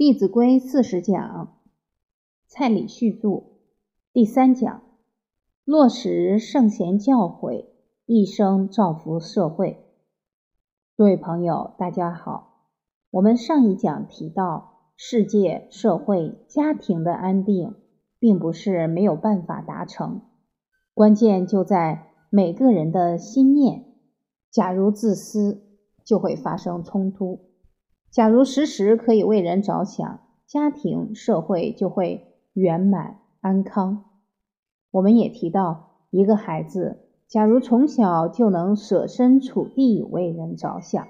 弟子规四十讲，蔡礼旭著，第三讲，落实圣贤教诲，一生造福社会。各位朋友，大家好。我们上一讲提到，世界、社会、家庭的安定，并不是没有办法达成，关键就在每个人的心念。假如自私，就会发生冲突；假如时时可以为人着想，家庭、社会就会圆满安康。我们也提到，一个孩子假如从小就能设身处地为人着想，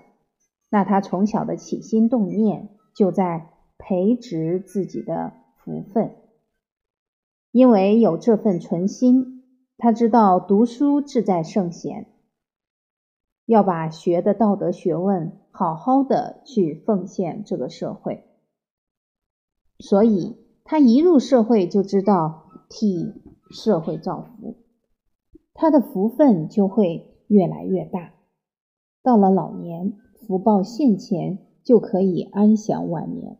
那他从小的起心动念就在培植自己的福分，因为有这份存心，他知道读书志在圣贤。要把学的道德学问好好的去奉献这个社会，所以他一入社会就知道替社会造福，他的福分就会越来越大。到了老年，福报现前，就可以安享晚年。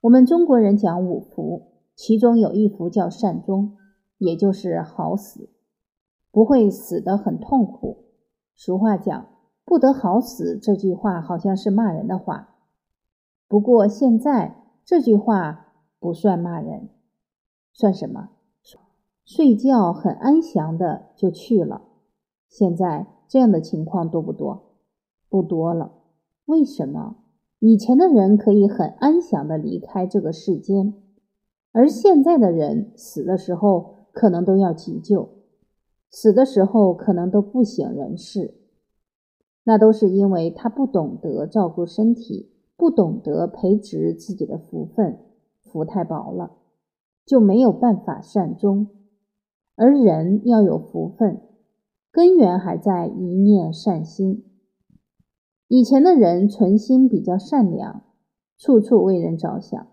我们中国人讲五福，其中有一福叫善终，也就是好死。不会死得很痛苦。俗话讲“不得好死”，这句话好像是骂人的话。不过现在这句话不算骂人，算什么？睡觉很安详的就去了。现在这样的情况多不多？不多了。为什么？以前的人可以很安详的离开这个世间，而现在的人死的时候可能都要急救。死的时候可能都不省人事，那都是因为他不懂得照顾身体，不懂得培植自己的福分，福太薄了，就没有办法善终。而人要有福分，根源还在一念善心。以前的人存心比较善良，处处为人着想，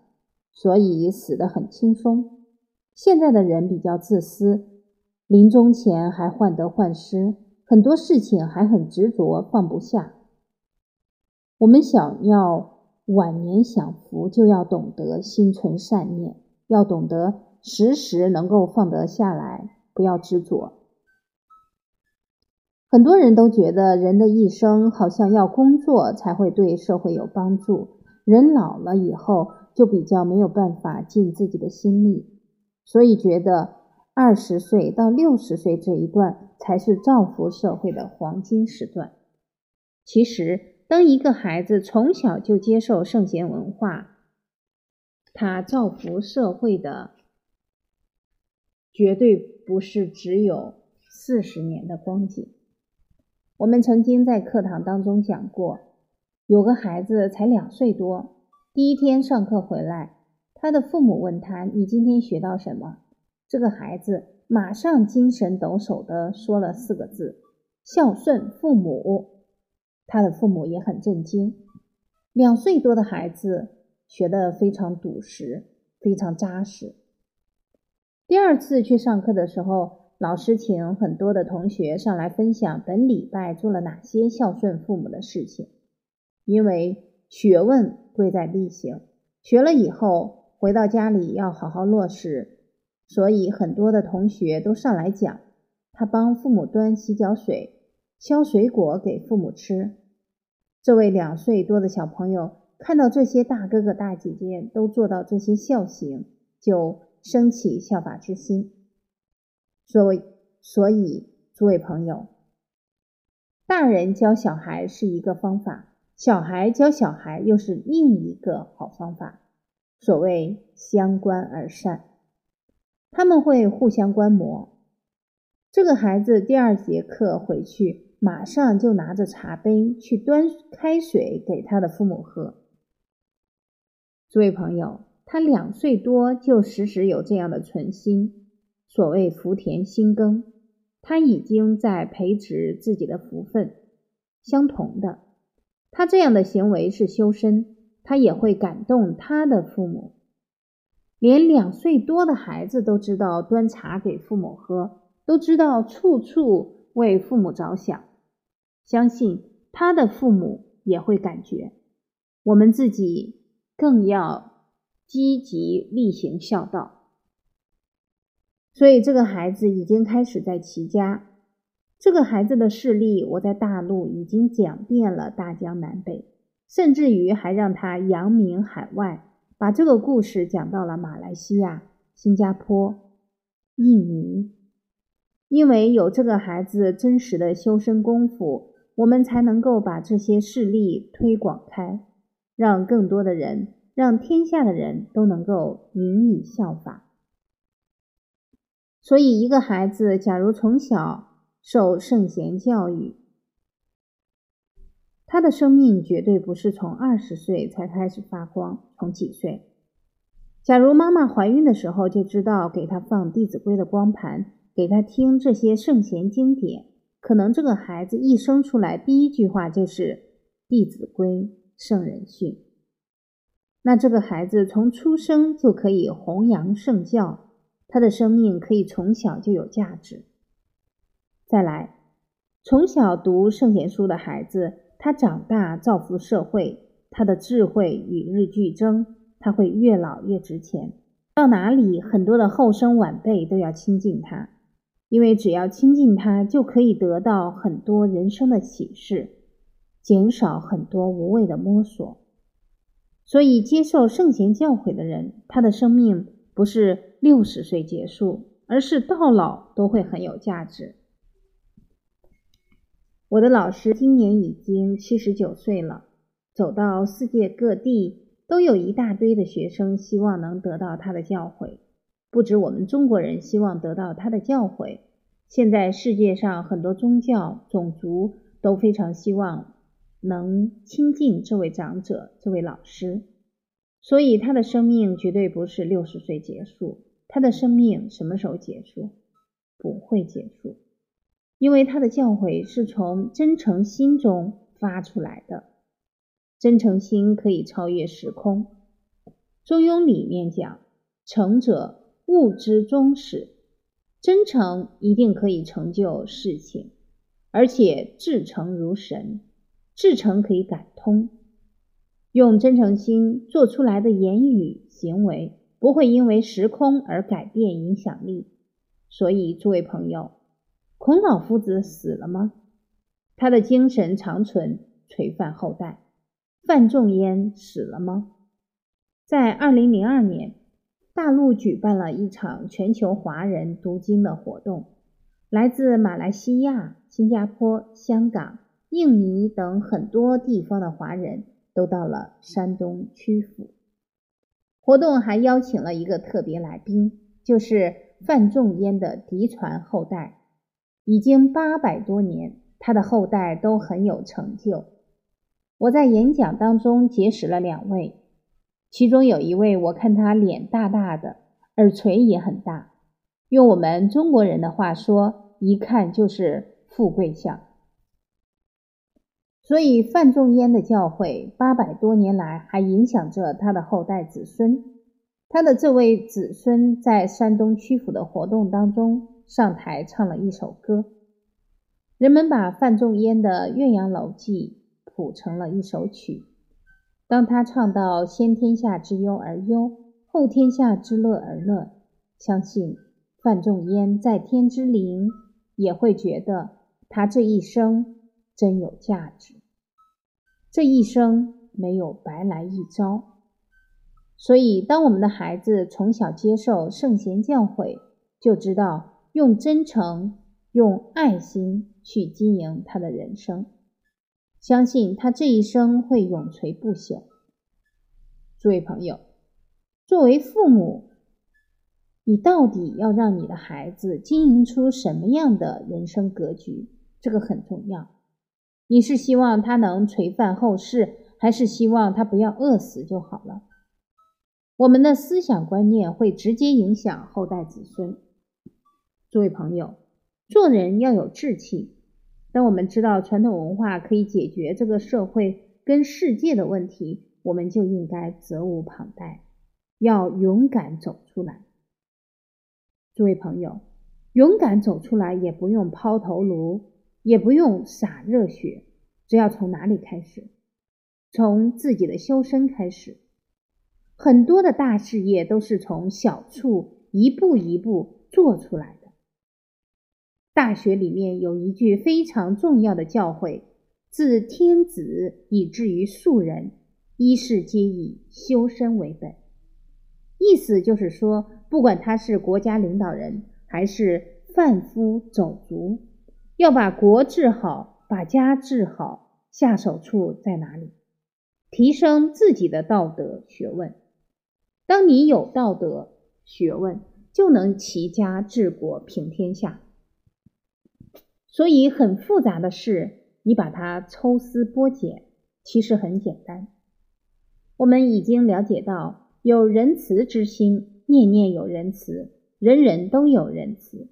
所以死得很轻松。现在的人比较自私。临终前还患得患失，很多事情还很执着，放不下。我们想要晚年享福，就要懂得心存善念，要懂得时时能够放得下来，不要执着。很多人都觉得人的一生好像要工作才会对社会有帮助，人老了以后就比较没有办法尽自己的心力，所以觉得。二十岁到六十岁这一段才是造福社会的黄金时段。其实，当一个孩子从小就接受圣贤文化，他造福社会的绝对不是只有四十年的光景。我们曾经在课堂当中讲过，有个孩子才两岁多，第一天上课回来，他的父母问他：“你今天学到什么？”这个孩子马上精神抖擞地说了四个字：“孝顺父母。”他的父母也很震惊。两岁多的孩子学得非常笃实，非常扎实。第二次去上课的时候，老师请很多的同学上来分享本礼拜做了哪些孝顺父母的事情。因为学问贵在力行，学了以后回到家里要好好落实。所以很多的同学都上来讲，他帮父母端洗脚水、削水果给父母吃。这位两岁多的小朋友看到这些大哥哥大姐姐都做到这些孝行，就升起效法之心。所以，所以诸位朋友，大人教小孩是一个方法，小孩教小孩又是另一个好方法。所谓相关而善。他们会互相观摩。这个孩子第二节课回去，马上就拿着茶杯去端开水给他的父母喝。诸位朋友，他两岁多就时时有这样的存心，所谓福田心耕，他已经在培植自己的福分。相同的，他这样的行为是修身，他也会感动他的父母。连两岁多的孩子都知道端茶给父母喝，都知道处处为父母着想，相信他的父母也会感觉。我们自己更要积极力行孝道。所以，这个孩子已经开始在齐家。这个孩子的事例，我在大陆已经讲遍了大江南北，甚至于还让他扬名海外，把这个故事讲到了马来西亚、新加坡、印尼。因为有这个孩子真实的修身功夫，我们才能够把这些事例推广开，让更多的人，让天下的人都能够引以效法。所以，一个孩子假如从小，受圣贤教育，他的生命绝对不是从二十岁才开始发光。从几岁？假如妈妈怀孕的时候就知道给他放《弟子规》的光盘，给他听这些圣贤经典，可能这个孩子一生出来第一句话就是《弟子规》圣人训。那这个孩子从出生就可以弘扬圣教，他的生命可以从小就有价值。再来，从小读圣贤书的孩子，他长大造福社会，他的智慧与日俱增，他会越老越值钱。到哪里，很多的后生晚辈都要亲近他，因为只要亲近他，就可以得到很多人生的启示，减少很多无谓的摸索。所以，接受圣贤教诲的人，他的生命不是六十岁结束，而是到老都会很有价值。我的老师今年已经七十九岁了，走到世界各地，都有一大堆的学生希望能得到他的教诲。不止我们中国人希望得到他的教诲，现在世界上很多宗教、种族都非常希望能亲近这位长者、这位老师。所以他的生命绝对不是六十岁结束，他的生命什么时候结束？不会结束。因为他的教诲是从真诚心中发出来的，真诚心可以超越时空。中庸里面讲：“诚者，物之终始。”真诚一定可以成就事情，而且至诚如神，至诚可以感通。用真诚心做出来的言语行为，不会因为时空而改变影响力。所以，诸位朋友。孔老夫子死了吗？他的精神长存，垂范后代。范仲淹死了吗？在二零零二年，大陆举办了一场全球华人读经的活动，来自马来西亚、新加坡、香港、印尼等很多地方的华人都到了山东曲阜。活动还邀请了一个特别来宾，就是范仲淹的嫡传后代。已经八百多年，他的后代都很有成就。我在演讲当中结识了两位，其中有一位，我看他脸大大的，耳垂也很大，用我们中国人的话说，一看就是富贵相。所以范仲淹的教诲八百多年来还影响着他的后代子孙。他的这位子孙在山东曲阜的活动当中。上台唱了一首歌，人们把范仲淹的《岳阳楼记》谱成了一首曲。当他唱到“先天下之忧而忧，后天下之乐而乐”，相信范仲淹在天之灵也会觉得他这一生真有价值，这一生没有白来一遭。所以，当我们的孩子从小接受圣贤教诲，就知道。用真诚、用爱心去经营他的人生，相信他这一生会永垂不朽。诸位朋友，作为父母，你到底要让你的孩子经营出什么样的人生格局？这个很重要。你是希望他能垂范后世，还是希望他不要饿死就好了？我们的思想观念会直接影响后代子孙。诸位朋友，做人要有志气。当我们知道传统文化可以解决这个社会跟世界的问题，我们就应该责无旁贷，要勇敢走出来。诸位朋友，勇敢走出来也不用抛头颅，也不用洒热血，只要从哪里开始？从自己的修身开始。很多的大事业都是从小处一步一步做出来。大学里面有一句非常重要的教诲：“自天子以至于庶人，一事皆以修身为本。”意思就是说，不管他是国家领导人还是贩夫走卒，要把国治好，把家治好，下手处在哪里？提升自己的道德学问。当你有道德学问，就能齐家治国平天下。所以，很复杂的事，你把它抽丝剥茧，其实很简单。我们已经了解到，有仁慈之心，念念有仁慈，人人都有仁慈，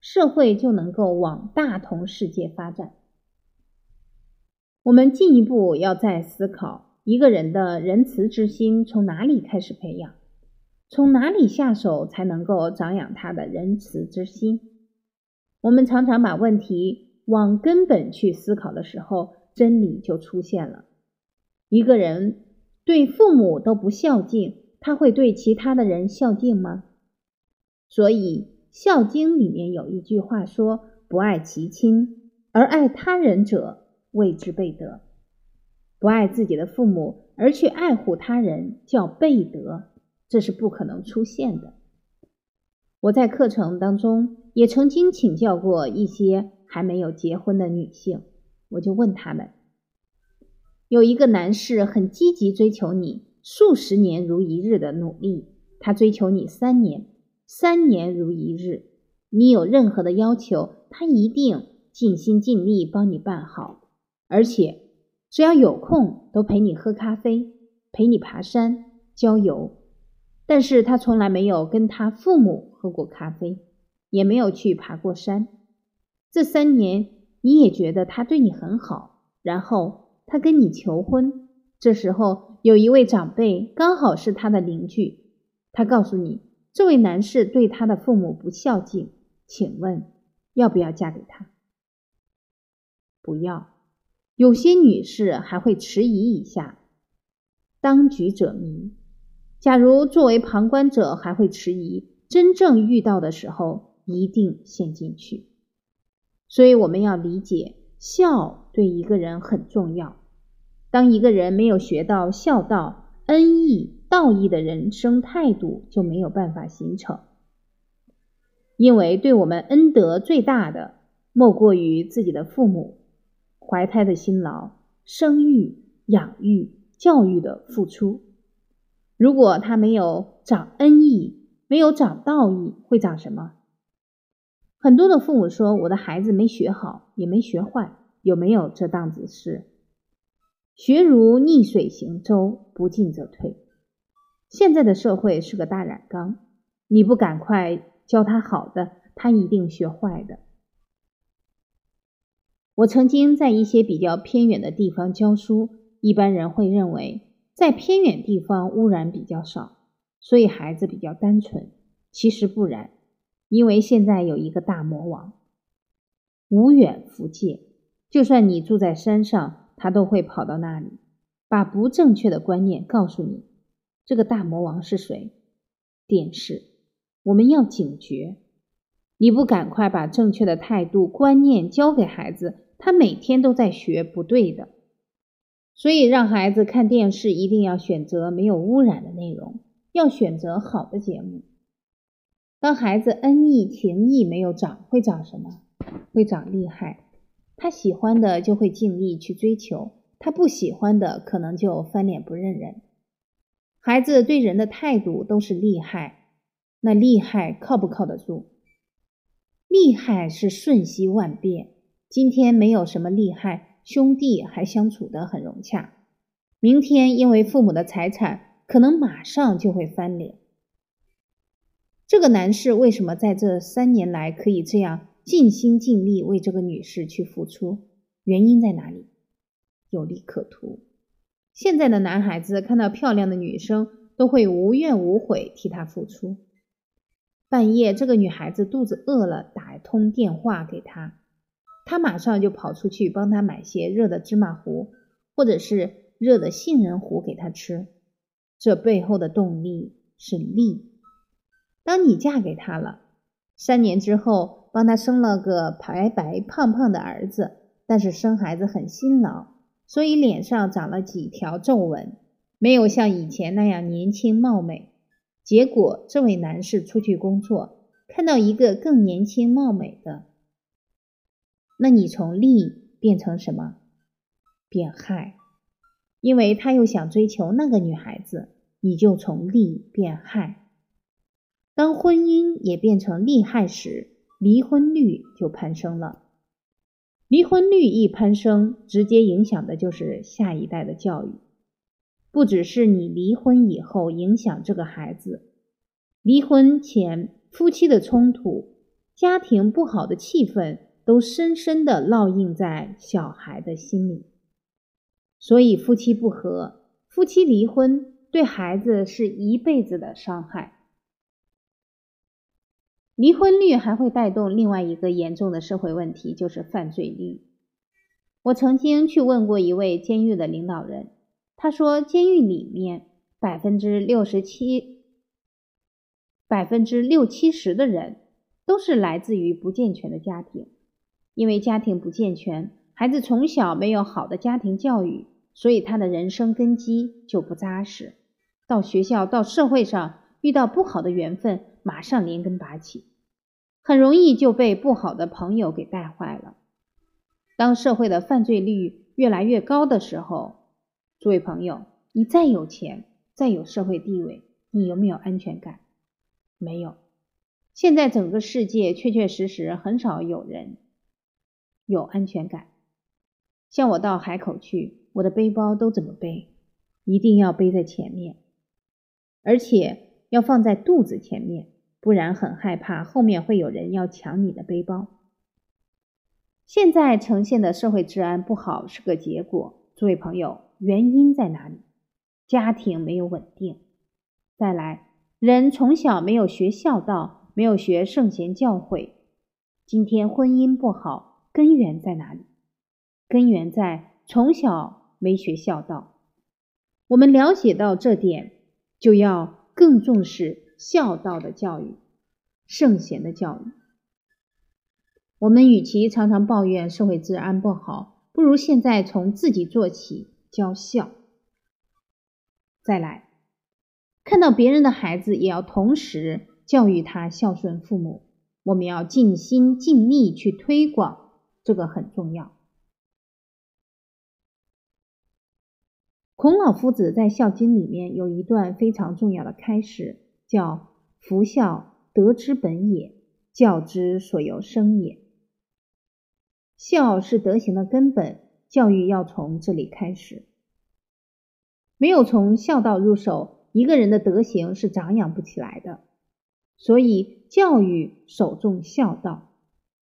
社会就能够往大同世界发展。我们进一步要再思考。一个人的仁慈之心从哪里开始培养？从哪里下手才能够长养他的仁慈之心？我们常常把问题往根本去思考的时候，真理就出现了。一个人对父母都不孝敬，他会对其他的人孝敬吗？所以，《孝经》里面有一句话说：“不爱其亲而爱他人者，谓之悖德。”不爱自己的父母而去爱护他人，叫悖德，这是不可能出现的。我在课程当中也曾经请教过一些还没有结婚的女性，我就问他们：有一个男士很积极追求你，数十年如一日的努力，他追求你三年，三年如一日，你有任何的要求，他一定尽心尽力帮你办好，而且。只要有空，都陪你喝咖啡，陪你爬山、郊游。但是他从来没有跟他父母喝过咖啡，也没有去爬过山。这三年，你也觉得他对你很好。然后他跟你求婚，这时候有一位长辈刚好是他的邻居，他告诉你，这位男士对他的父母不孝敬，请问要不要嫁给他？不要。有些女士还会迟疑一下，当局者迷。假如作为旁观者还会迟疑，真正遇到的时候一定陷进去。所以我们要理解，孝对一个人很重要。当一个人没有学到孝道、恩义、道义的人生态度，就没有办法形成。因为对我们恩德最大的，莫过于自己的父母。怀胎的辛劳、生育、养育、教育的付出，如果他没有长恩义，没有长道义，会长什么？很多的父母说：“我的孩子没学好，也没学坏，有没有这档子事？”学如逆水行舟，不进则退。现在的社会是个大染缸，你不赶快教他好的，他一定学坏的。我曾经在一些比较偏远的地方教书，一般人会认为在偏远地方污染比较少，所以孩子比较单纯。其实不然，因为现在有一个大魔王，无远弗届，就算你住在山上，他都会跑到那里，把不正确的观念告诉你。这个大魔王是谁？电视。我们要警觉，你不赶快把正确的态度观念教给孩子。他每天都在学不对的，所以让孩子看电视一定要选择没有污染的内容，要选择好的节目。当孩子恩义情义没有长，会长什么？会长厉害。他喜欢的就会尽力去追求，他不喜欢的可能就翻脸不认人。孩子对人的态度都是厉害，那厉害靠不靠得住？厉害是瞬息万变。今天没有什么厉害，兄弟还相处得很融洽。明天因为父母的财产，可能马上就会翻脸。这个男士为什么在这三年来可以这样尽心尽力为这个女士去付出？原因在哪里？有利可图。现在的男孩子看到漂亮的女生，都会无怨无悔替她付出。半夜这个女孩子肚子饿了，打一通电话给他。他马上就跑出去帮她买些热的芝麻糊，或者是热的杏仁糊给她吃。这背后的动力是利。当你嫁给他了，三年之后帮他生了个白白胖胖的儿子，但是生孩子很辛劳，所以脸上长了几条皱纹，没有像以前那样年轻貌美。结果这位男士出去工作，看到一个更年轻貌美的。那你从利变成什么？变害，因为他又想追求那个女孩子，你就从利变害。当婚姻也变成利害时，离婚率就攀升了。离婚率一攀升，直接影响的就是下一代的教育。不只是你离婚以后影响这个孩子，离婚前夫妻的冲突、家庭不好的气氛。都深深的烙印在小孩的心里，所以夫妻不和、夫妻离婚对孩子是一辈子的伤害。离婚率还会带动另外一个严重的社会问题，就是犯罪率。我曾经去问过一位监狱的领导人，他说，监狱里面百分之六十七、百分之六七十的人都是来自于不健全的家庭。因为家庭不健全，孩子从小没有好的家庭教育，所以他的人生根基就不扎实。到学校、到社会上遇到不好的缘分，马上连根拔起，很容易就被不好的朋友给带坏了。当社会的犯罪率越来越高的时候，诸位朋友，你再有钱、再有社会地位，你有没有安全感？没有。现在整个世界确确实实很少有人。有安全感。像我到海口去，我的背包都怎么背？一定要背在前面，而且要放在肚子前面，不然很害怕后面会有人要抢你的背包。现在呈现的社会治安不好是个结果，诸位朋友，原因在哪里？家庭没有稳定。再来，人从小没有学孝道，没有学圣贤教诲，今天婚姻不好。根源在哪里？根源在从小没学孝道。我们了解到这点，就要更重视孝道的教育、圣贤的教育。我们与其常常抱怨社会治安不好，不如现在从自己做起，教孝。再来，看到别人的孩子，也要同时教育他孝顺父母。我们要尽心尽力去推广。这个很重要。孔老夫子在《孝经》里面有一段非常重要的开始，叫“夫孝，德之本也；教之所由生也。”孝是德行的根本，教育要从这里开始。没有从孝道入手，一个人的德行是长养不起来的。所以，教育首重孝道，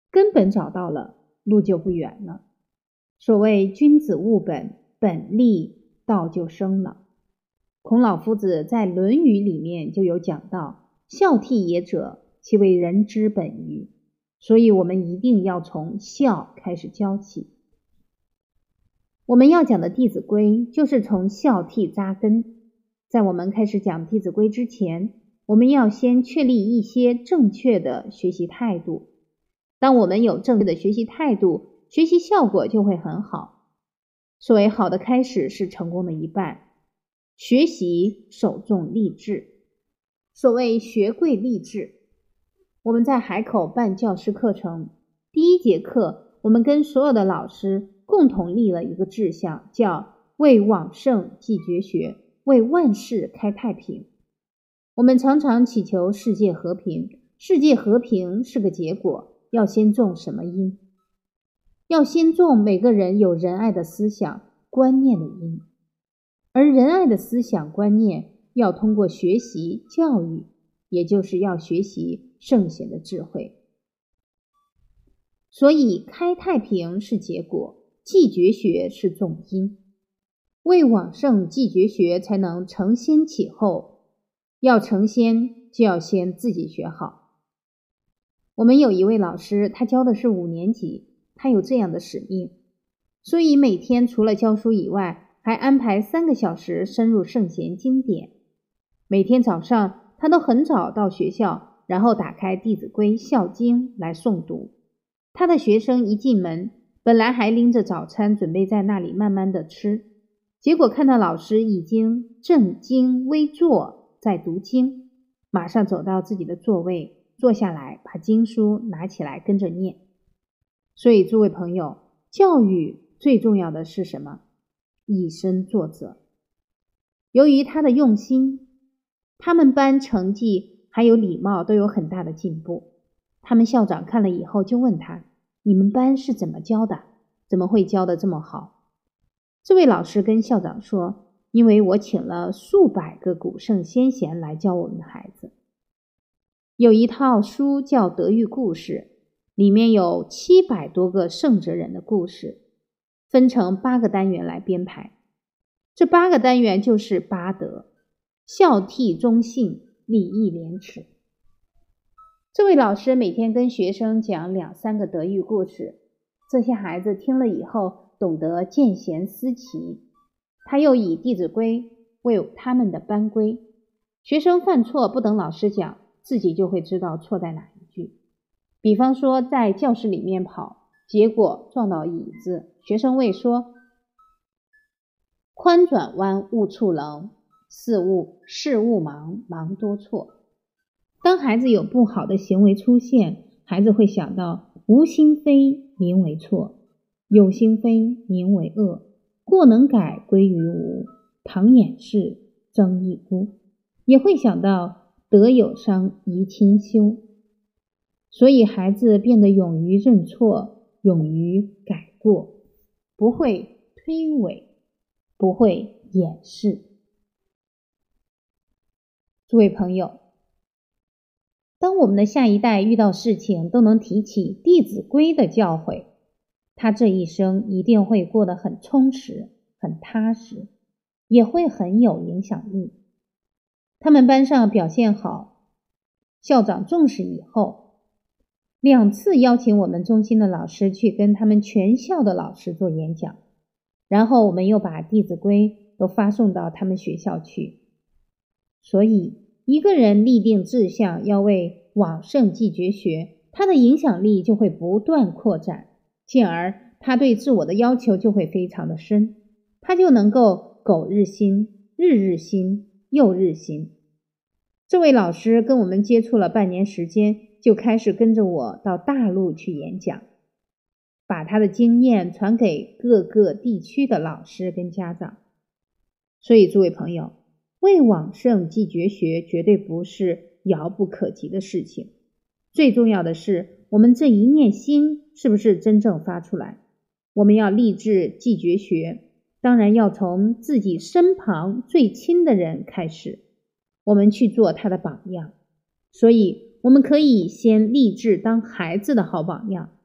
根本找到了。路就不远了。所谓君子务本，本立道就生了。孔老夫子在《论语》里面就有讲到：“孝悌也者，其为人之本于。”所以，我们一定要从孝开始教起。我们要讲的《弟子规》就是从孝悌扎根。在我们开始讲《弟子规》之前，我们要先确立一些正确的学习态度。当我们有正确的学习态度，学习效果就会很好。所谓好的开始是成功的一半。学习首重立志。所谓学贵立志。我们在海口办教师课程，第一节课，我们跟所有的老师共同立了一个志向，叫为往圣继绝学，为万世开太平。我们常常祈求世界和平，世界和平是个结果。要先种什么因？要先种每个人有仁爱的思想观念的因，而仁爱的思想观念要通过学习教育，也就是要学习圣贤的智慧。所以开太平是结果，继绝学是重因。为往圣继绝学，才能承先启后。要成仙，就要先自己学好。我们有一位老师，他教的是五年级，他有这样的使命，所以每天除了教书以外，还安排三个小时深入圣贤经典。每天早上，他都很早到学校，然后打开《弟子规》《孝经》来诵读。他的学生一进门，本来还拎着早餐准备在那里慢慢的吃，结果看到老师已经正襟危坐在读经，马上走到自己的座位坐下来，把经书拿起来跟着念。所以，诸位朋友，教育最重要的是什么？以身作则。由于他的用心，他们班成绩还有礼貌都有很大的进步。他们校长看了以后就问他：“你们班是怎么教的？怎么会教的这么好？”这位老师跟校长说：“因为我请了数百个古圣先贤来教我们的孩子，有一套书叫《德育故事》，里面有七百多个圣哲人的故事，分成八个单元来编排。这八个单元就是八德：孝悌忠信、礼义廉耻。”这位老师每天跟学生讲两三个德育故事，这些孩子听了以后懂得见贤思齐。他又以《弟子规》为他们的班规，学生犯错不等老师讲，自己就会知道错在哪一句。比方说在教室里面跑，结果撞到椅子，学生会说：“宽转弯，误触棱；事物事物忙，忙多错。”当孩子有不好的行为出现，孩子会想到“无心非，名为错；有心非，名为恶。过能改，归于无；唐掩饰，增一孤。”也会想到“德有伤，贻亲羞。”所以，孩子变得勇于认错，勇于改过，不会推诿，不会掩饰。诸位朋友。当我们的下一代遇到事情都能提起《弟子规》的教诲，他这一生一定会过得很充实、很踏实，也会很有影响力。他们班上表现好，校长重视以后，两次邀请我们中心的老师去跟他们全校的老师做演讲，然后我们又把《弟子规》都发送到他们学校去，所以。一个人立定志向，要为往圣继绝学，他的影响力就会不断扩展，进而他对自我的要求就会非常的深，他就能够苟日新，日日新，又日新。这位老师跟我们接触了半年时间，就开始跟着我到大陆去演讲，把他的经验传给各个地区的老师跟家长。所以，诸位朋友。为往圣继绝学，绝对不是遥不可及的事情。最重要的是，我们这一念心是不是真正发出来？我们要立志继绝学，当然要从自己身旁最亲的人开始，我们去做他的榜样。所以，我们可以先立志当孩子的好榜样。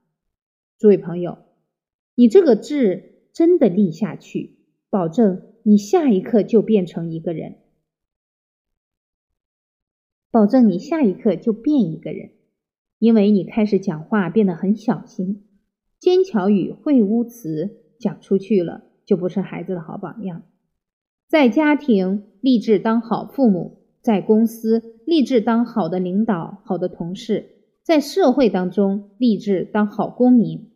诸位朋友，你这个志真的立下去，保证你下一刻就变成一个人。保证你下一刻就变一个人，因为你开始讲话变得很小心，尖巧语秽污词讲出去了，就不是孩子的好榜样。在家庭立志当好父母，在公司立志当好的领导、好的同事，在社会当中立志当好公民。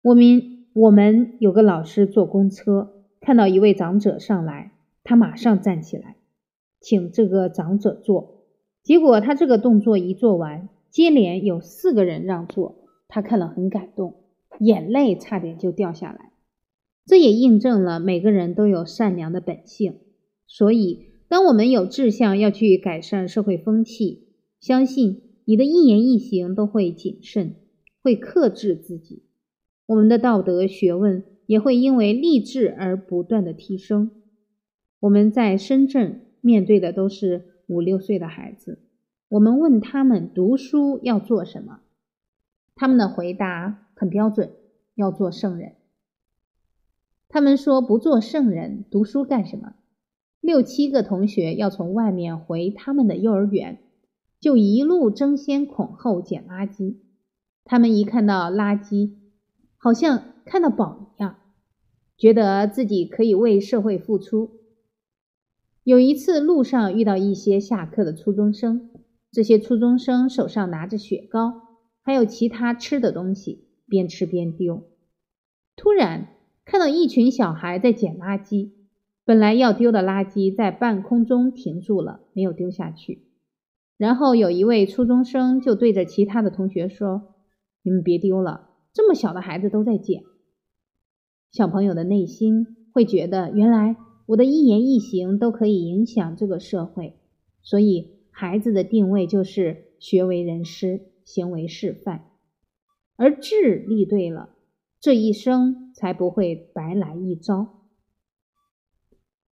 我们我们有个老师坐公车，看到一位长者上来，他马上站起来，请这个长者坐。结果他这个动作一做完，接连有四个人让座，他看了很感动，眼泪差点就掉下来。这也印证了每个人都有善良的本性。所以，当我们有志向要去改善社会风气，相信你的一言一行都会谨慎，会克制自己。我们的道德学问也会因为励志而不断的提升。我们在深圳面对的都是。五六岁的孩子，我们问他们读书要做什么，他们的回答很标准，要做圣人。他们说不做圣人，读书干什么？六七个同学要从外面回他们的幼儿园，就一路争先恐后捡垃圾。他们一看到垃圾，好像看到宝一样。觉得自己可以为社会付出。有一次路上遇到一些下课的初中生，这些初中生手上拿着雪糕，还有其他吃的东西，边吃边丢。突然看到一群小孩在捡垃圾，本来要丢的垃圾在半空中停住了，没有丢下去。然后有一位初中生就对着其他的同学说：“你们别丢了，这么小的孩子都在捡。”小朋友的内心会觉得，原来。我的一言一行都可以影响这个社会，所以孩子的定位就是学为人师，行为示范，而智立对了，这一生才不会白来一遭。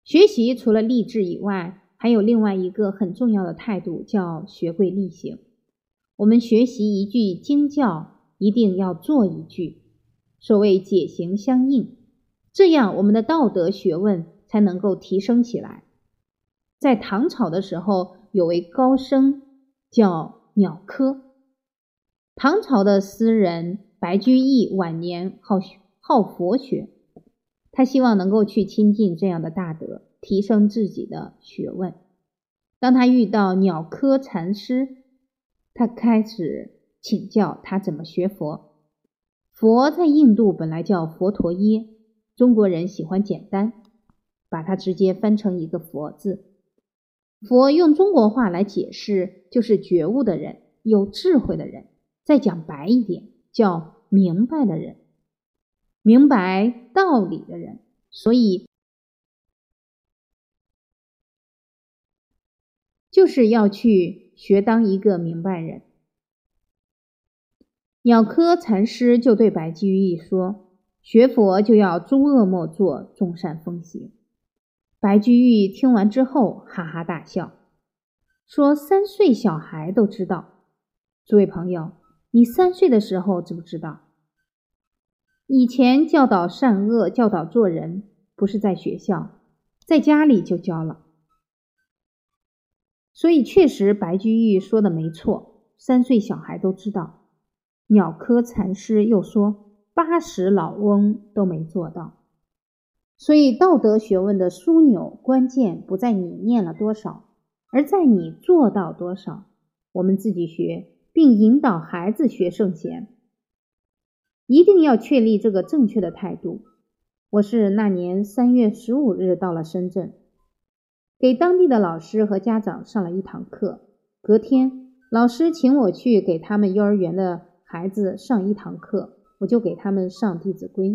学习除了励志以外，还有另外一个很重要的态度，叫学贵力行。我们学习一句经教，一定要做一句，所谓解行相应，这样我们的道德学问。才能够提升起来。在唐朝的时候，有位高僧叫鸟窠。唐朝的诗人白居易晚年好好佛学，他希望能够去亲近这样的大德，提升自己的学问。当他遇到鸟窠禅师，他开始请教他怎么学佛。佛在印度本来叫佛陀耶，中国人喜欢简单。把它直接翻成一个“佛”字，“佛”用中国话来解释，就是觉悟的人、有智慧的人。再讲白一点，叫明白的人，明白道理的人。所以，就是要去学当一个明白人。鸟窠禅师就对白居易说：“学佛就要诸恶莫作，众善奉行。”白居易听完之后，哈哈大笑，说：“三岁小孩都知道。诸位朋友，你三岁的时候知不知道？以前教导善恶、教导做人，不是在学校，在家里就教了。所以，确实白居易说的没错，三岁小孩都知道。鸟窠禅师又说，八十老翁都没做到。”所以，道德学问的枢纽关键不在你念了多少，而在你做到多少。我们自己学，并引导孩子学圣贤，一定要确立这个正确的态度。我是那年三月十五日到了深圳，给当地的老师和家长上了一堂课。隔天，老师请我去给他们幼儿园的孩子上一堂课，我就给他们上《弟子规》。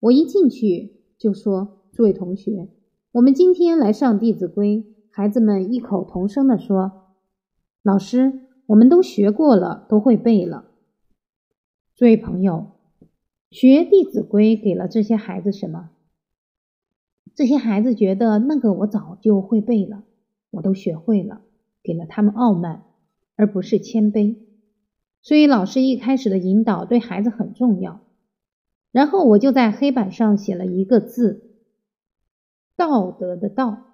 我一进去。就说：“诸位同学，我们今天来上《弟子规》。”孩子们异口同声地说：“老师，我们都学过了，都会背了。”诸位朋友，学《弟子规》给了这些孩子什么？这些孩子觉得那个我早就会背了，我都学会了，给了他们傲慢，而不是谦卑。所以，老师一开始的引导对孩子很重要。然后我就在黑板上写了一个字“道德”的“道”。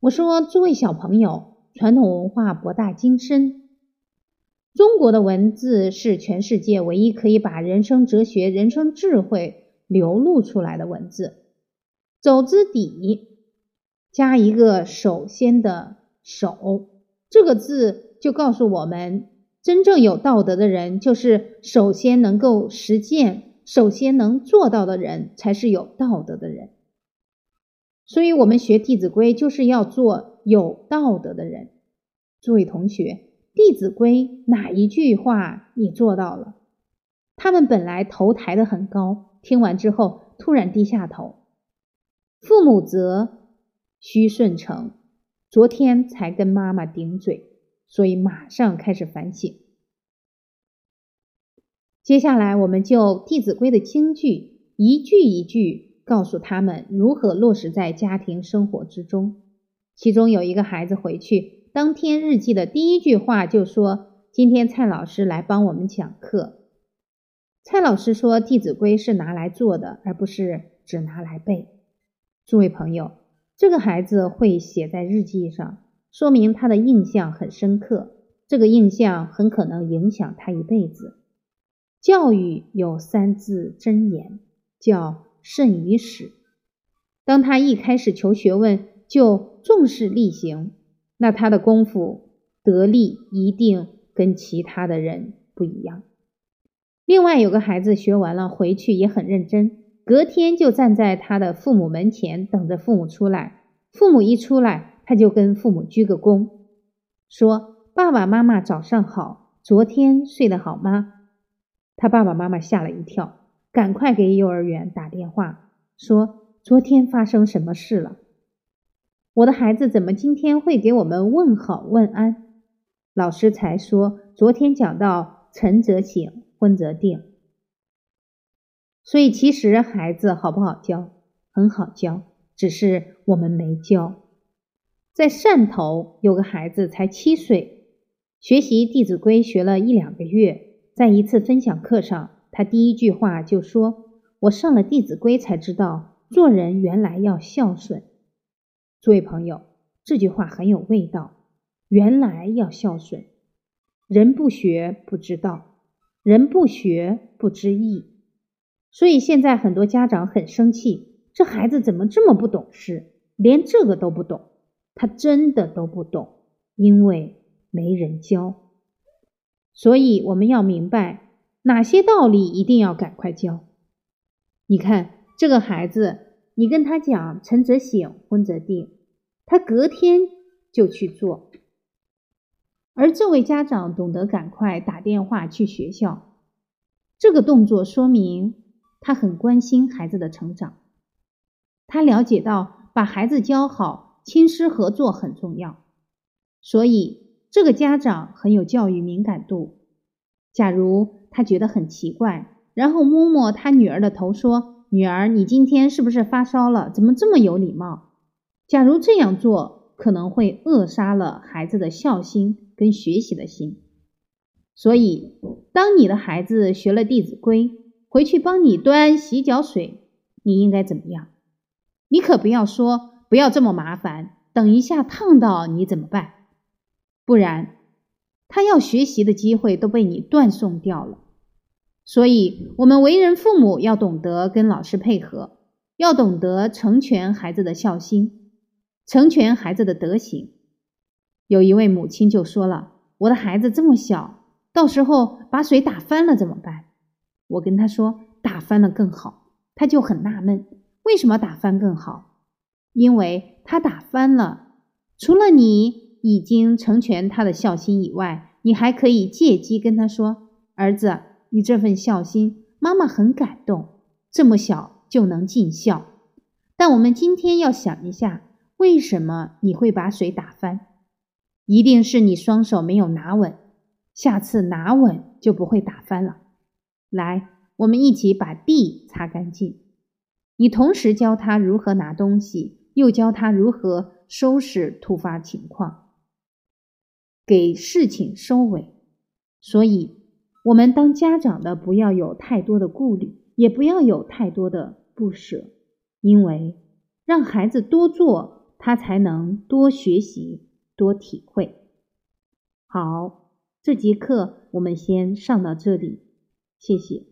我说：“诸位小朋友，传统文化博大精深，中国的文字是全世界唯一可以把人生哲学、人生智慧流露出来的文字。走之底加一个首先的‘首’这个字，就告诉我们，真正有道德的人，就是首先能够实践。”首先能做到的人才是有道德的人，所以我们学《弟子规》就是要做有道德的人。诸位同学，《弟子规》哪一句话你做到了？他们本来头抬得很高，听完之后突然低下头。父母责，须顺承。昨天才跟妈妈顶嘴，所以马上开始反省。接下来，我们就《弟子规》的京句一句一句告诉他们如何落实在家庭生活之中。其中有一个孩子回去当天日记的第一句话就说：“今天蔡老师来帮我们讲课。”蔡老师说：“《弟子规》是拿来做的，而不是只拿来背。”诸位朋友，这个孩子会写在日记上，说明他的印象很深刻，这个印象很可能影响他一辈子。教育有三字真言，叫慎于始。当他一开始求学问就重视力行，那他的功夫得力一定跟其他的人不一样。另外有个孩子学完了回去也很认真，隔天就站在他的父母门前等着父母出来。父母一出来，他就跟父母鞠个躬，说：“爸爸妈妈早上好，昨天睡得好吗？”他爸爸妈妈吓了一跳，赶快给幼儿园打电话，说：“昨天发生什么事了？我的孩子怎么今天会给我们问好问安？”老师才说：“昨天讲到晨则省，昏则定。”所以其实孩子好不好教？很好教。只是我们没教。在汕头有个孩子才七岁，学习《弟子规》学了一两个月，在一次分享课上，他第一句话就说：“我上了《弟子规》才知道，做人原来要孝顺。”诸位朋友，这句话很有味道。原来要孝顺，人不学不知道，人不学不知义。所以现在很多家长很生气。这孩子怎么这么不懂事，连这个都不懂？他真的都不懂，因为没人教。所以我们要明白哪些道理一定要赶快教。你看这个孩子，你跟他讲“晨则省，昏则定”，他隔天就去做。而这位家长懂得赶快打电话去学校，这个动作说明他很关心孩子的成长。他了解到把孩子教好，亲师合作很重要，所以这个家长很有教育敏感度。假如他觉得很奇怪，然后摸摸他女儿的头说：“女儿，你今天是不是发烧了？怎么这么有礼貌？”假如这样做，可能会扼杀了孩子的孝心跟学习的心。所以，当你的孩子学了《弟子规》，回去帮你端洗脚水，你应该怎么样？你可不要说不要这么麻烦，等一下烫到你怎么办？不然他要学习的机会都被你断送掉了。所以，我们为人父母要懂得跟老师配合，要懂得成全孩子的孝心，成全孩子的德行。有一位母亲就说了：“我的孩子这么小，到时候把水打翻了怎么办？”我跟他说：“打翻了更好。”他就很纳闷。为什么打翻更好？因为他打翻了，除了你已经成全他的孝心以外，你还可以借机跟他说：“儿子，你这份孝心，妈妈很感动。这么小就能尽孝。”但我们今天要想一下，为什么你会把水打翻？一定是你双手没有拿稳，下次拿稳就不会打翻了。来，我们一起把地擦干净。你同时教他如何拿东西，又教他如何收拾突发情况，给事情收尾。所以，我们当家长的不要有太多的顾虑，也不要有太多的不舍，因为让孩子多做，他才能多学习、多体会。好，这节课我们先上到这里，谢谢。